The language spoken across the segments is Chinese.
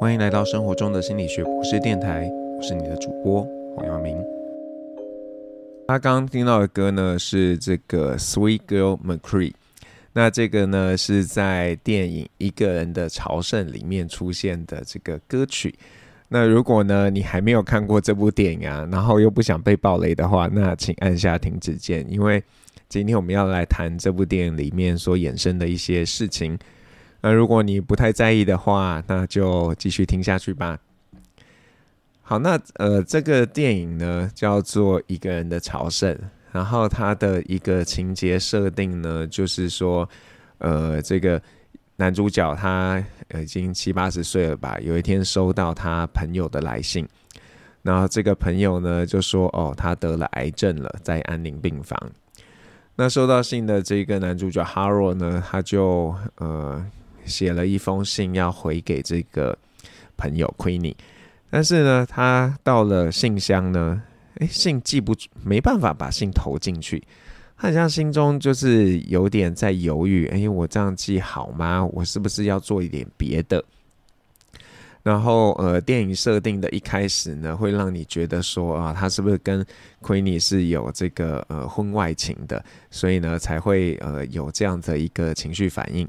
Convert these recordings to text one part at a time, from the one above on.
欢迎来到生活中的心理学博士电台，我是你的主播黄耀明。他刚刚听到的歌呢是这个 Sweet Girl McCre 那这个呢是在电影《一个人的朝圣》里面出现的这个歌曲。那如果呢你还没有看过这部电影啊，然后又不想被爆雷的话，那请按下停止键，因为今天我们要来谈这部电影里面所衍生的一些事情。那如果你不太在意的话，那就继续听下去吧。好，那呃，这个电影呢叫做《一个人的朝圣》，然后它的一个情节设定呢，就是说，呃，这个男主角他已经七八十岁了吧，有一天收到他朋友的来信，然后这个朋友呢就说，哦，他得了癌症了，在安宁病房。那收到信的这个男主角 Haro 呢，他就呃。写了一封信要回给这个朋友 Queenie，但是呢，他到了信箱呢，诶，信寄不，没办法把信投进去。他好像心中就是有点在犹豫，诶，我这样寄好吗？我是不是要做一点别的？然后，呃，电影设定的一开始呢，会让你觉得说啊，他是不是跟奎尼是有这个呃婚外情的，所以呢，才会呃有这样的一个情绪反应。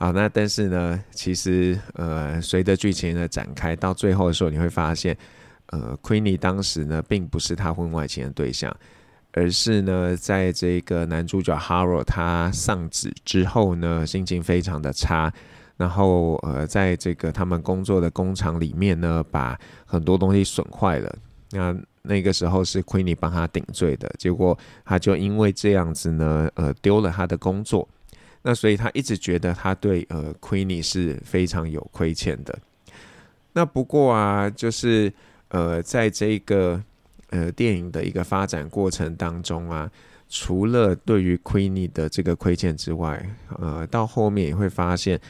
好，那但是呢，其实呃，随着剧情的展开，到最后的时候，你会发现，呃，Queenie 当时呢，并不是他婚外情的对象，而是呢，在这个男主角 Harold 他丧子之后呢，心情非常的差，然后呃，在这个他们工作的工厂里面呢，把很多东西损坏了。那那个时候是 Queenie 帮他顶罪的，结果他就因为这样子呢，呃，丢了他的工作。那所以他一直觉得他对呃 Queenie 是非常有亏欠的。那不过啊，就是呃在这个呃电影的一个发展过程当中啊，除了对于 Queenie 的这个亏欠之外，呃到后面也会发现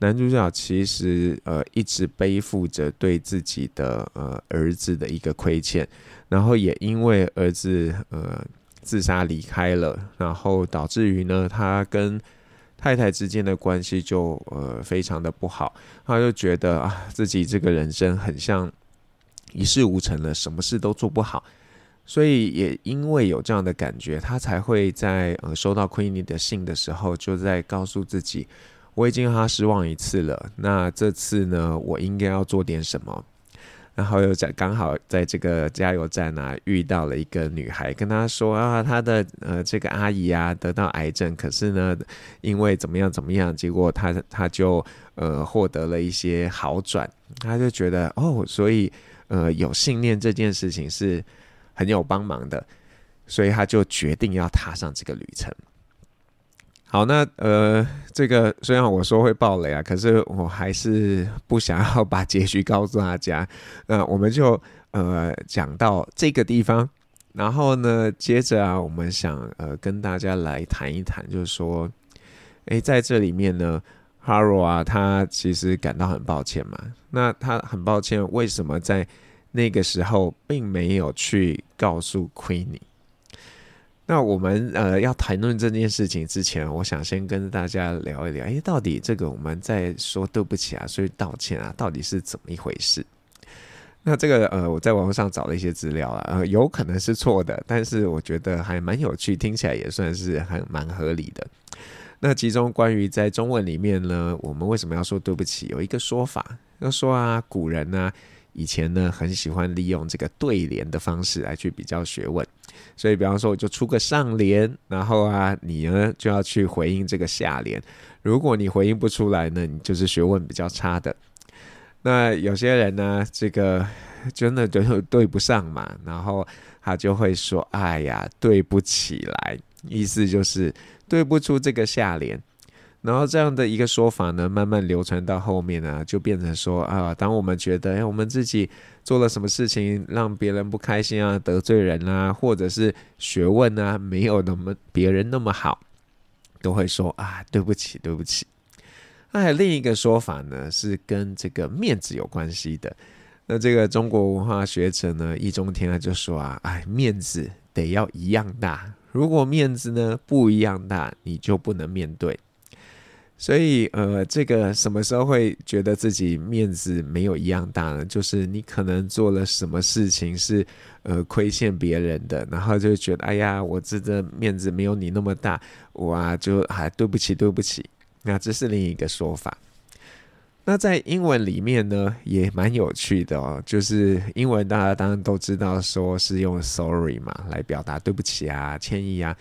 男主角其实呃一直背负着对自己的呃儿子的一个亏欠，然后也因为儿子呃自杀离开了，然后导致于呢他跟太太之间的关系就呃非常的不好，他就觉得啊自己这个人生很像一事无成了，什么事都做不好，所以也因为有这样的感觉，他才会在呃收到 Queenie 的信的时候，就在告诉自己，我已经让他失望一次了，那这次呢，我应该要做点什么。然后又在刚好在这个加油站啊遇到了一个女孩，跟她说啊，她的呃这个阿姨啊得到癌症，可是呢因为怎么样怎么样，结果她她就呃获得了一些好转，她就觉得哦，所以呃有信念这件事情是很有帮忙的，所以她就决定要踏上这个旅程。好，那呃，这个虽然我说会爆雷啊，可是我还是不想要把结局告诉大家。那我们就呃讲到这个地方，然后呢，接着啊，我们想呃跟大家来谈一谈，就是说，诶，在这里面呢，Harold 啊，他其实感到很抱歉嘛。那他很抱歉，为什么在那个时候并没有去告诉 Queenie？那我们呃要谈论这件事情之前，我想先跟大家聊一聊，诶，到底这个我们在说对不起啊，所以道歉啊，到底是怎么一回事？那这个呃，我在网络上找了一些资料啊，呃，有可能是错的，但是我觉得还蛮有趣，听起来也算是还蛮合理的。那其中关于在中文里面呢，我们为什么要说对不起？有一个说法，要说啊，古人呢。以前呢，很喜欢利用这个对联的方式来去比较学问，所以比方说，我就出个上联，然后啊，你呢就要去回应这个下联。如果你回应不出来呢，你就是学问比较差的。那有些人呢，这个真的就对不上嘛，然后他就会说：“哎呀，对不起来。”意思就是对不出这个下联。然后这样的一个说法呢，慢慢流传到后面呢，就变成说啊，当我们觉得哎，我们自己做了什么事情让别人不开心啊，得罪人啊，或者是学问啊没有那么别人那么好，都会说啊，对不起，对不起。那还有另一个说法呢，是跟这个面子有关系的。那这个中国文化学者呢，易中天啊就说啊，哎，面子得要一样大，如果面子呢不一样大，你就不能面对。所以，呃，这个什么时候会觉得自己面子没有一样大呢？就是你可能做了什么事情是，呃，亏欠别人的，然后就觉得，哎呀，我这个面子没有你那么大，我啊就还对不起，对不起。那这是另一个说法。那在英文里面呢，也蛮有趣的哦，就是英文大家当然都知道，说是用 sorry 嘛来表达对不起啊、歉意啊。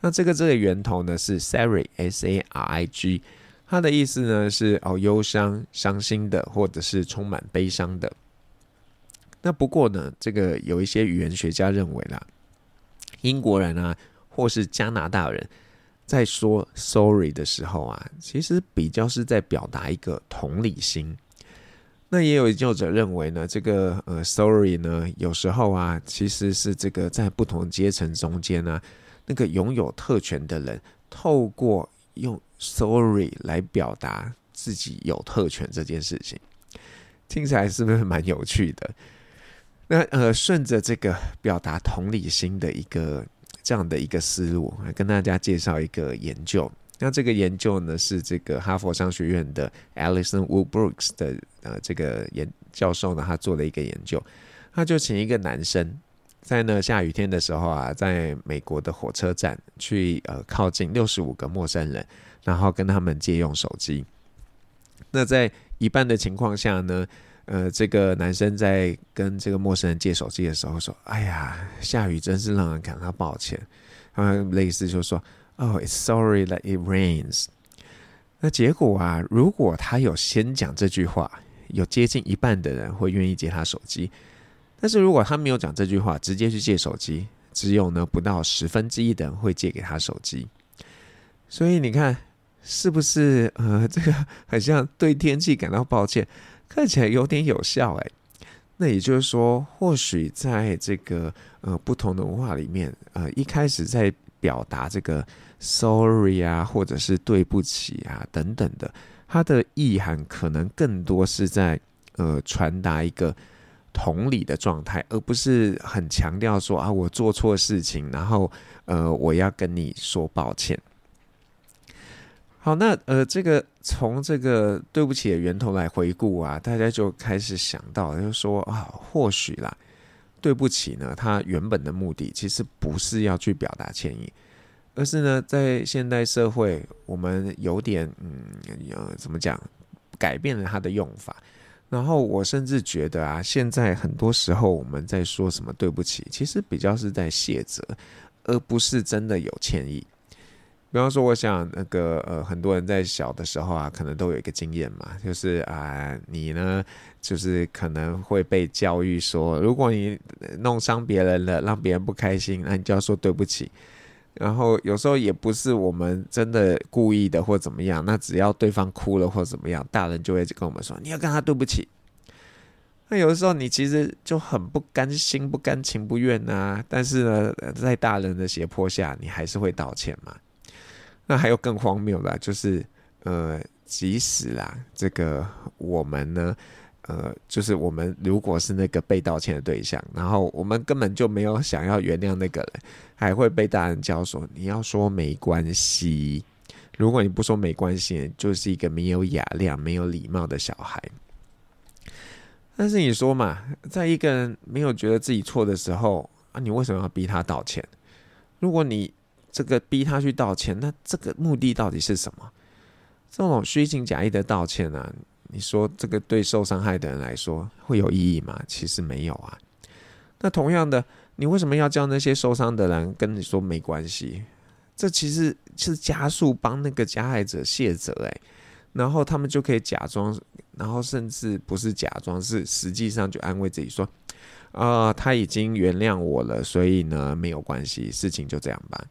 那这个这个源头呢是 Sarrig，S A R I G。他的意思呢是哦，忧伤、伤心的，或者是充满悲伤的。那不过呢，这个有一些语言学家认为啦，英国人啊，或是加拿大人，在说 sorry 的时候啊，其实比较是在表达一个同理心。那也有研究者认为呢，这个呃 sorry 呢，有时候啊，其实是这个在不同阶层中间呢，那个拥有特权的人，透过用 Sorry 来表达自己有特权这件事情，听起来是不是蛮有趣的？那呃，顺着这个表达同理心的一个这样的一个思路，来跟大家介绍一个研究。那这个研究呢，是这个哈佛商学院的 Alison Wood-Brooks 的呃这个研教授呢，他做了一个研究，他就请一个男生在呢下雨天的时候啊，在美国的火车站去呃靠近六十五个陌生人。然后跟他们借用手机。那在一半的情况下呢，呃，这个男生在跟这个陌生人借手机的时候说：“哎呀，下雨真是让人感到抱歉。”他类似就说：“Oh, it's sorry that it rains。”那结果啊，如果他有先讲这句话，有接近一半的人会愿意借他手机。但是如果他没有讲这句话，直接去借手机，只有呢不到十分之一的人会借给他手机。所以你看。是不是呃，这个很像对天气感到抱歉，看起来有点有效哎。那也就是说，或许在这个呃不同的文化里面，呃一开始在表达这个 sorry 啊，或者是对不起啊等等的，它的意涵可能更多是在呃传达一个同理的状态，而不是很强调说啊我做错事情，然后呃我要跟你说抱歉。好，那呃，这个从这个对不起的源头来回顾啊，大家就开始想到，就说啊，或许啦，对不起呢，它原本的目的其实不是要去表达歉意，而是呢，在现代社会，我们有点嗯，呃，怎么讲，改变了它的用法。然后我甚至觉得啊，现在很多时候我们在说什么对不起，其实比较是在谢责，而不是真的有歉意。比方说，我想那个呃，很多人在小的时候啊，可能都有一个经验嘛，就是啊，你呢，就是可能会被教育说，如果你弄伤别人了，让别人不开心，那你就要说对不起。然后有时候也不是我们真的故意的或怎么样，那只要对方哭了或怎么样，大人就会跟我们说，你要跟他对不起。那有的时候你其实就很不甘心、不甘情不愿啊，但是呢，在大人的胁迫下，你还是会道歉嘛。那还有更荒谬的，就是呃，即使啦，这个我们呢，呃，就是我们如果是那个被道歉的对象，然后我们根本就没有想要原谅那个人，还会被大人教说你要说没关系。如果你不说没关系，就是一个没有雅量、没有礼貌的小孩。但是你说嘛，在一个人没有觉得自己错的时候啊，你为什么要逼他道歉？如果你这个逼他去道歉，那这个目的到底是什么？这种虚情假意的道歉啊，你说这个对受伤害的人来说会有意义吗？其实没有啊。那同样的，你为什么要叫那些受伤的人跟你说没关系？这其实是加速帮那个加害者卸责诶，然后他们就可以假装，然后甚至不是假装，是实际上就安慰自己说，啊、他已经原谅我了，所以呢没有关系，事情就这样吧。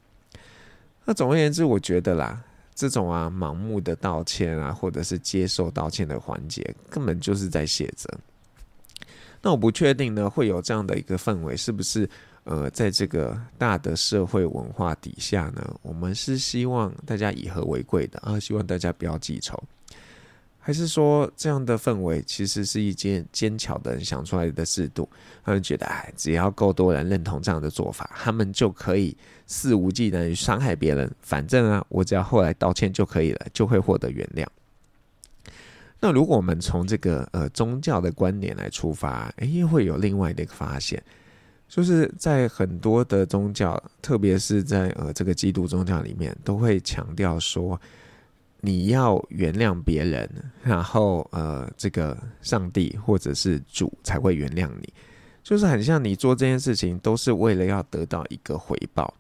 那总而言之，我觉得啦，这种啊盲目的道歉啊，或者是接受道歉的环节，根本就是在写着。那我不确定呢，会有这样的一个氛围，是不是？呃，在这个大的社会文化底下呢，我们是希望大家以和为贵的啊，希望大家不要记仇，还是说这样的氛围其实是一件奸巧的人想出来的制度？他们觉得，哎，只要够多人认同这样的做法，他们就可以肆无忌惮伤害别人。反正啊，我只要后来道歉就可以了，就会获得原谅。那如果我们从这个呃宗教的观点来出发，哎，又会有另外的一个发现，就是在很多的宗教，特别是在呃这个基督宗教里面，都会强调说。你要原谅别人，然后呃，这个上帝或者是主才会原谅你，就是很像你做这件事情都是为了要得到一个回报。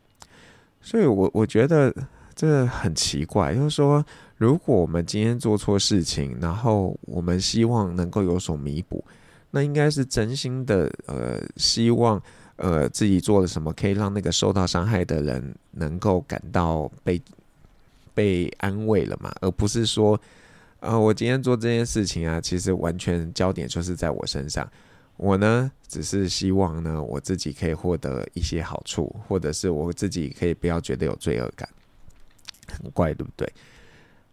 所以我我觉得这很奇怪，就是说，如果我们今天做错事情，然后我们希望能够有所弥补，那应该是真心的，呃，希望呃自己做了什么可以让那个受到伤害的人能够感到被。被安慰了嘛，而不是说，呃，我今天做这件事情啊，其实完全焦点就是在我身上。我呢，只是希望呢，我自己可以获得一些好处，或者是我自己可以不要觉得有罪恶感，很怪，对不对？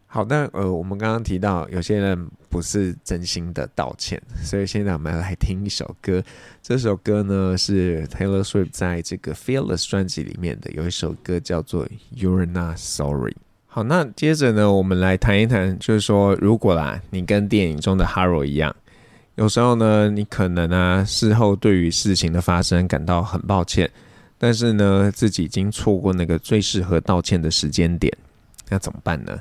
好，那呃，我们刚刚提到有些人不是真心的道歉，所以现在我们来听一首歌。这首歌呢是 Taylor Swift 在这个 Fearless 专辑里面的，有一首歌叫做 You're Not Sorry。好，那接着呢，我们来谈一谈，就是说，如果啦，你跟电影中的 Haro 一样，有时候呢，你可能啊，事后对于事情的发生感到很抱歉，但是呢，自己已经错过那个最适合道歉的时间点，那怎么办呢？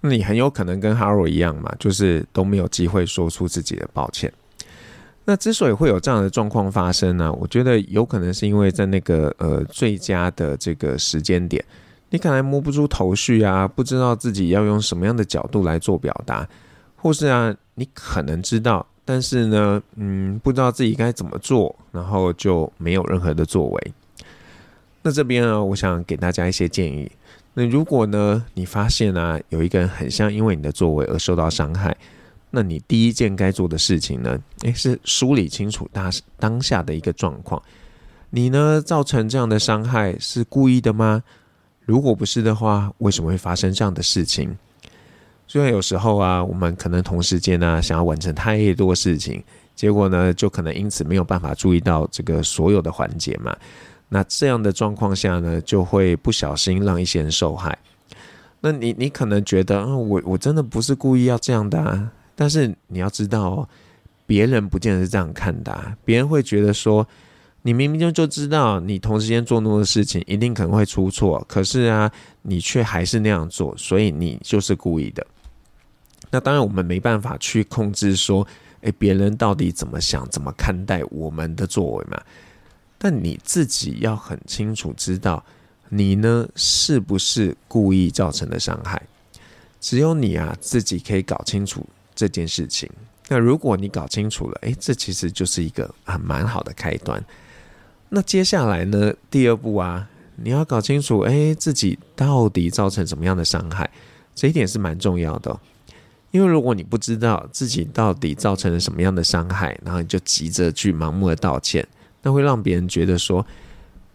那你很有可能跟哈罗一样嘛，就是都没有机会说出自己的抱歉。那之所以会有这样的状况发生呢，我觉得有可能是因为在那个呃最佳的这个时间点。你可能摸不出头绪啊，不知道自己要用什么样的角度来做表达，或是啊，你可能知道，但是呢，嗯，不知道自己该怎么做，然后就没有任何的作为。那这边呢，我想给大家一些建议。那如果呢，你发现啊，有一个人很像因为你的作为而受到伤害，那你第一件该做的事情呢，诶，是梳理清楚当当下的一个状况。你呢，造成这样的伤害是故意的吗？如果不是的话，为什么会发生这样的事情？虽然有时候啊，我们可能同时间呢想要完成太多事情，结果呢就可能因此没有办法注意到这个所有的环节嘛。那这样的状况下呢，就会不小心让一些人受害。那你你可能觉得，嗯，我我真的不是故意要这样的啊，但是你要知道哦，别人不见得是这样看的啊，别人会觉得说。你明明就就知道，你同时间做那么多事情，一定可能会出错。可是啊，你却还是那样做，所以你就是故意的。那当然，我们没办法去控制说，诶，别人到底怎么想、怎么看待我们的作为嘛？但你自己要很清楚知道，你呢是不是故意造成的伤害？只有你啊自己可以搞清楚这件事情。那如果你搞清楚了，诶，这其实就是一个很蛮好的开端。那接下来呢？第二步啊，你要搞清楚，哎，自己到底造成什么样的伤害，这一点是蛮重要的。因为如果你不知道自己到底造成了什么样的伤害，然后你就急着去盲目的道歉，那会让别人觉得说，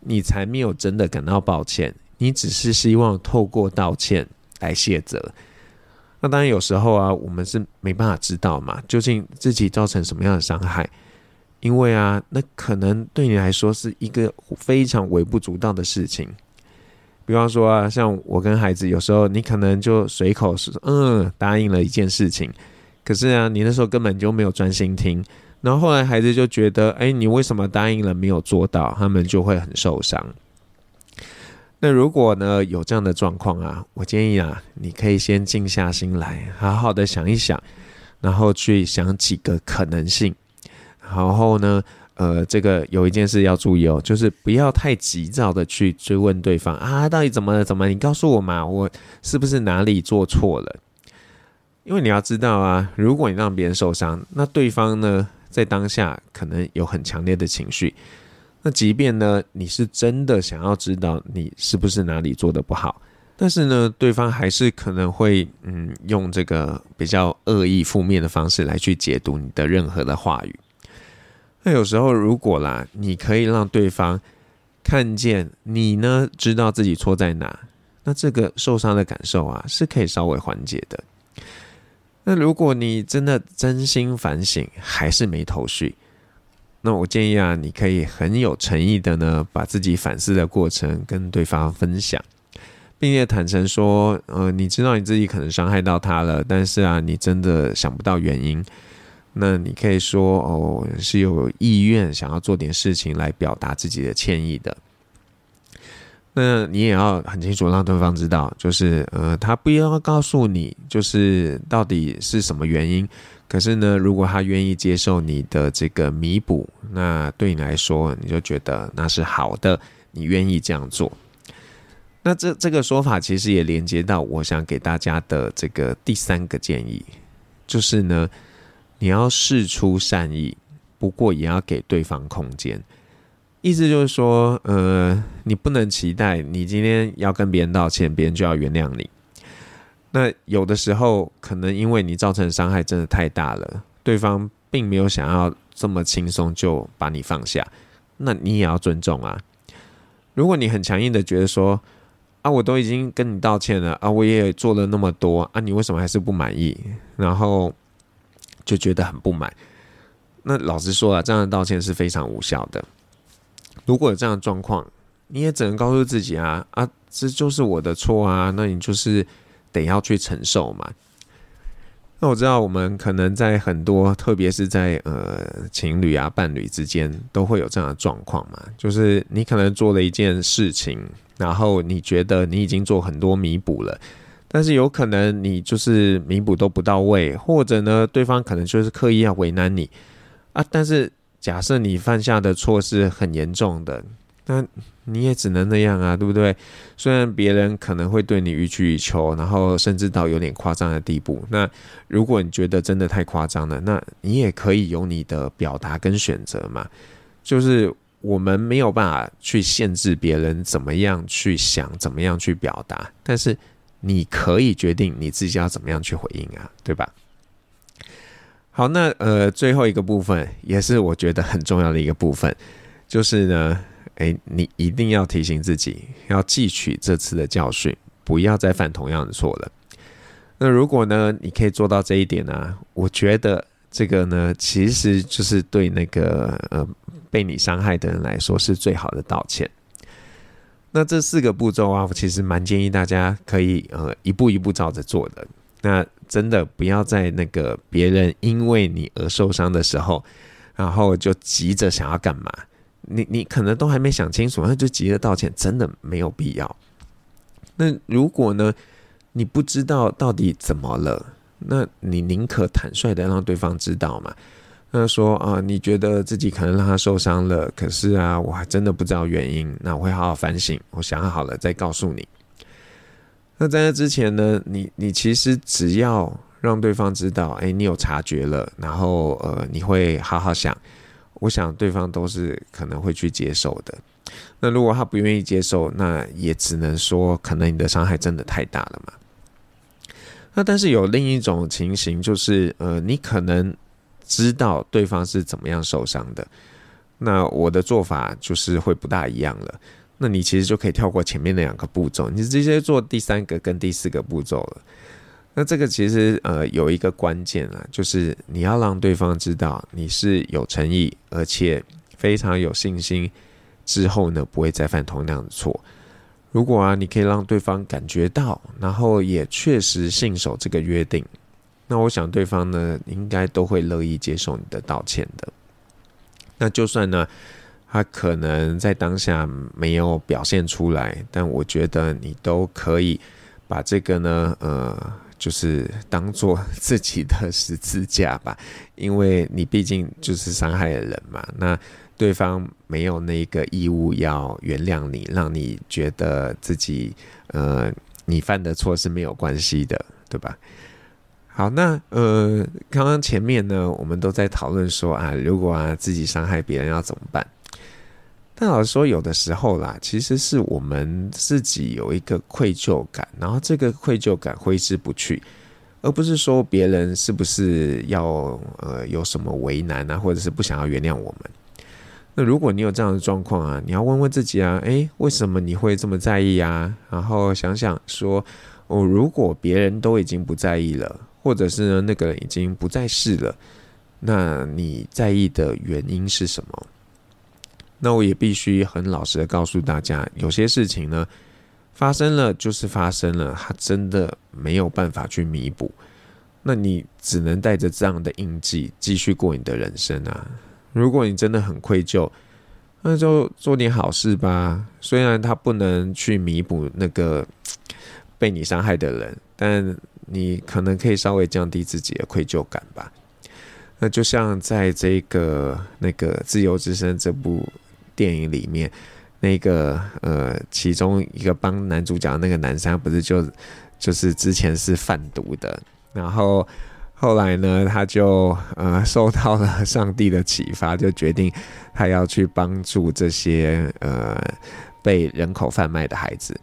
你才没有真的感到抱歉，你只是希望透过道歉来卸责。那当然有时候啊，我们是没办法知道嘛，究竟自己造成什么样的伤害。因为啊，那可能对你来说是一个非常微不足道的事情。比方说啊，像我跟孩子，有时候你可能就随口说，嗯，答应了一件事情，可是啊，你那时候根本就没有专心听，然后后来孩子就觉得，哎，你为什么答应了没有做到？他们就会很受伤。那如果呢，有这样的状况啊，我建议啊，你可以先静下心来，好好的想一想，然后去想几个可能性。然后呢，呃，这个有一件事要注意哦，就是不要太急躁的去追问对方啊，到底怎么了？怎么？你告诉我嘛，我是不是哪里做错了？因为你要知道啊，如果你让别人受伤，那对方呢，在当下可能有很强烈的情绪。那即便呢，你是真的想要知道你是不是哪里做的不好，但是呢，对方还是可能会嗯，用这个比较恶意、负面的方式来去解读你的任何的话语。那有时候，如果啦，你可以让对方看见你呢，知道自己错在哪，那这个受伤的感受啊，是可以稍微缓解的。那如果你真的真心反省，还是没头绪，那我建议啊，你可以很有诚意的呢，把自己反思的过程跟对方分享，并且坦诚说，呃，你知道你自己可能伤害到他了，但是啊，你真的想不到原因。那你可以说，哦，是有意愿想要做点事情来表达自己的歉意的。那你也要很清楚让对方知道，就是呃，他不要告诉你，就是到底是什么原因。可是呢，如果他愿意接受你的这个弥补，那对你来说，你就觉得那是好的，你愿意这样做。那这这个说法其实也连接到我想给大家的这个第三个建议，就是呢，你要试出善意，不过也要给对方空间。意思就是说，呃，你不能期待你今天要跟别人道歉，别人就要原谅你。那有的时候，可能因为你造成伤害真的太大了，对方并没有想要这么轻松就把你放下，那你也要尊重啊。如果你很强硬的觉得说，啊，我都已经跟你道歉了啊，我也做了那么多啊，你为什么还是不满意？然后就觉得很不满。那老实说啊，这样的道歉是非常无效的。如果有这样的状况，你也只能告诉自己啊啊，这就是我的错啊，那你就是得要去承受嘛。那我知道我们可能在很多，特别是在呃情侣啊伴侣之间，都会有这样的状况嘛，就是你可能做了一件事情，然后你觉得你已经做很多弥补了，但是有可能你就是弥补都不到位，或者呢，对方可能就是刻意要为难你啊，但是。假设你犯下的错是很严重的，那你也只能那样啊，对不对？虽然别人可能会对你予取予求，然后甚至到有点夸张的地步。那如果你觉得真的太夸张了，那你也可以有你的表达跟选择嘛。就是我们没有办法去限制别人怎么样去想，怎么样去表达，但是你可以决定你自己要怎么样去回应啊，对吧？好，那呃，最后一个部分也是我觉得很重要的一个部分，就是呢，诶，你一定要提醒自己，要汲取这次的教训，不要再犯同样的错了。那如果呢，你可以做到这一点呢，我觉得这个呢，其实就是对那个呃被你伤害的人来说是最好的道歉。那这四个步骤啊，我其实蛮建议大家可以呃一步一步照着做的。那真的不要在那个别人因为你而受伤的时候，然后就急着想要干嘛？你你可能都还没想清楚，那就急着道歉，真的没有必要。那如果呢，你不知道到底怎么了，那你宁可坦率的让对方知道嘛。那说啊，你觉得自己可能让他受伤了，可是啊，我还真的不知道原因，那我会好好反省，我想好了再告诉你。那在那之前呢，你你其实只要让对方知道，哎，你有察觉了，然后呃，你会好好想，我想对方都是可能会去接受的。那如果他不愿意接受，那也只能说，可能你的伤害真的太大了嘛。那但是有另一种情形，就是呃，你可能知道对方是怎么样受伤的，那我的做法就是会不大一样了。那你其实就可以跳过前面那两个步骤，你直接做第三个跟第四个步骤了。那这个其实呃有一个关键啊，就是你要让对方知道你是有诚意，而且非常有信心，之后呢不会再犯同样的错。如果啊你可以让对方感觉到，然后也确实信守这个约定，那我想对方呢应该都会乐意接受你的道歉的。那就算呢。他可能在当下没有表现出来，但我觉得你都可以把这个呢，呃，就是当做 自己的十字架吧，因为你毕竟就是伤害了人嘛。那对方没有那个义务要原谅你，让你觉得自己呃，你犯的错是没有关系的，对吧？好，那呃，刚刚前面呢，我们都在讨论说啊，如果啊自己伤害别人要怎么办？但老实说，有的时候啦，其实是我们自己有一个愧疚感，然后这个愧疚感挥之不去，而不是说别人是不是要呃有什么为难啊，或者是不想要原谅我们。那如果你有这样的状况啊，你要问问自己啊，诶，为什么你会这么在意啊？然后想想说，哦，如果别人都已经不在意了，或者是呢，那个人已经不在世了，那你在意的原因是什么？那我也必须很老实的告诉大家，有些事情呢，发生了就是发生了，它真的没有办法去弥补，那你只能带着这样的印记继续过你的人生啊。如果你真的很愧疚，那就做点好事吧。虽然他不能去弥补那个 被你伤害的人，但你可能可以稍微降低自己的愧疚感吧。那就像在这个那个《自由之声》这部电影里面，那个呃，其中一个帮男主角那个男生，不是就就是之前是贩毒的，然后后来呢，他就呃受到了上帝的启发，就决定他要去帮助这些呃被人口贩卖的孩子。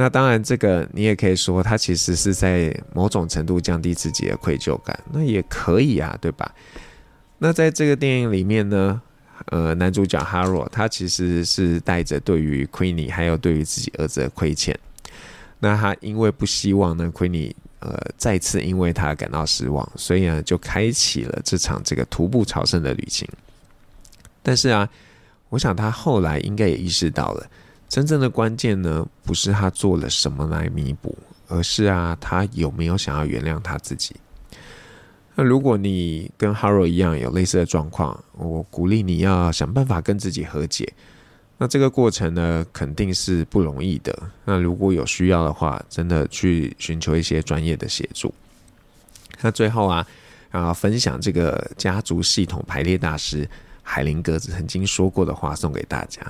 那当然，这个你也可以说，他其实是在某种程度降低自己的愧疚感，那也可以啊，对吧？那在这个电影里面呢，呃，男主角 Harold 他其实是带着对于 Queenie 还有对于自己儿子的亏欠，那他因为不希望呢 Queenie 呃再次因为他感到失望，所以呢就开启了这场这个徒步朝圣的旅行。但是啊，我想他后来应该也意识到了。真正的关键呢，不是他做了什么来弥补，而是啊，他有没有想要原谅他自己。那如果你跟 Haro 一样有类似的状况，我鼓励你要想办法跟自己和解。那这个过程呢，肯定是不容易的。那如果有需要的话，真的去寻求一些专业的协助。那最后啊，啊，分享这个家族系统排列大师海灵格子曾经说过的话，送给大家。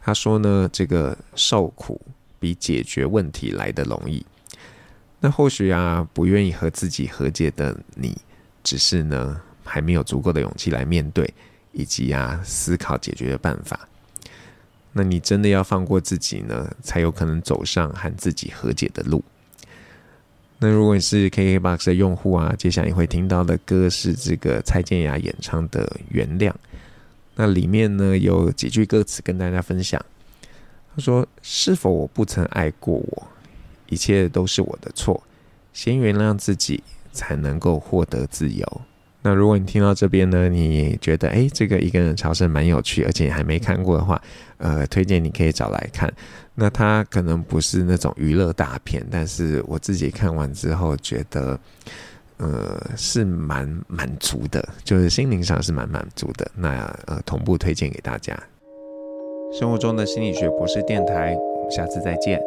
他说呢，这个受苦比解决问题来得容易。那或许啊，不愿意和自己和解的你，只是呢，还没有足够的勇气来面对，以及啊，思考解决的办法。那你真的要放过自己呢，才有可能走上和自己和解的路。那如果你是 KKBOX 的用户啊，接下来你会听到的歌是这个蔡健雅演唱的《原谅》。那里面呢，有几句歌词跟大家分享。他说：“是否我不曾爱过我？一切都是我的错。先原谅自己，才能够获得自由。”那如果你听到这边呢，你觉得诶，这个一个人朝圣蛮有趣，而且你还没看过的话，呃，推荐你可以找来看。那它可能不是那种娱乐大片，但是我自己看完之后觉得。呃，是蛮满足的，就是心灵上是蛮满足的。那呃，同步推荐给大家。生活中的心理学博士电台，我们下次再见。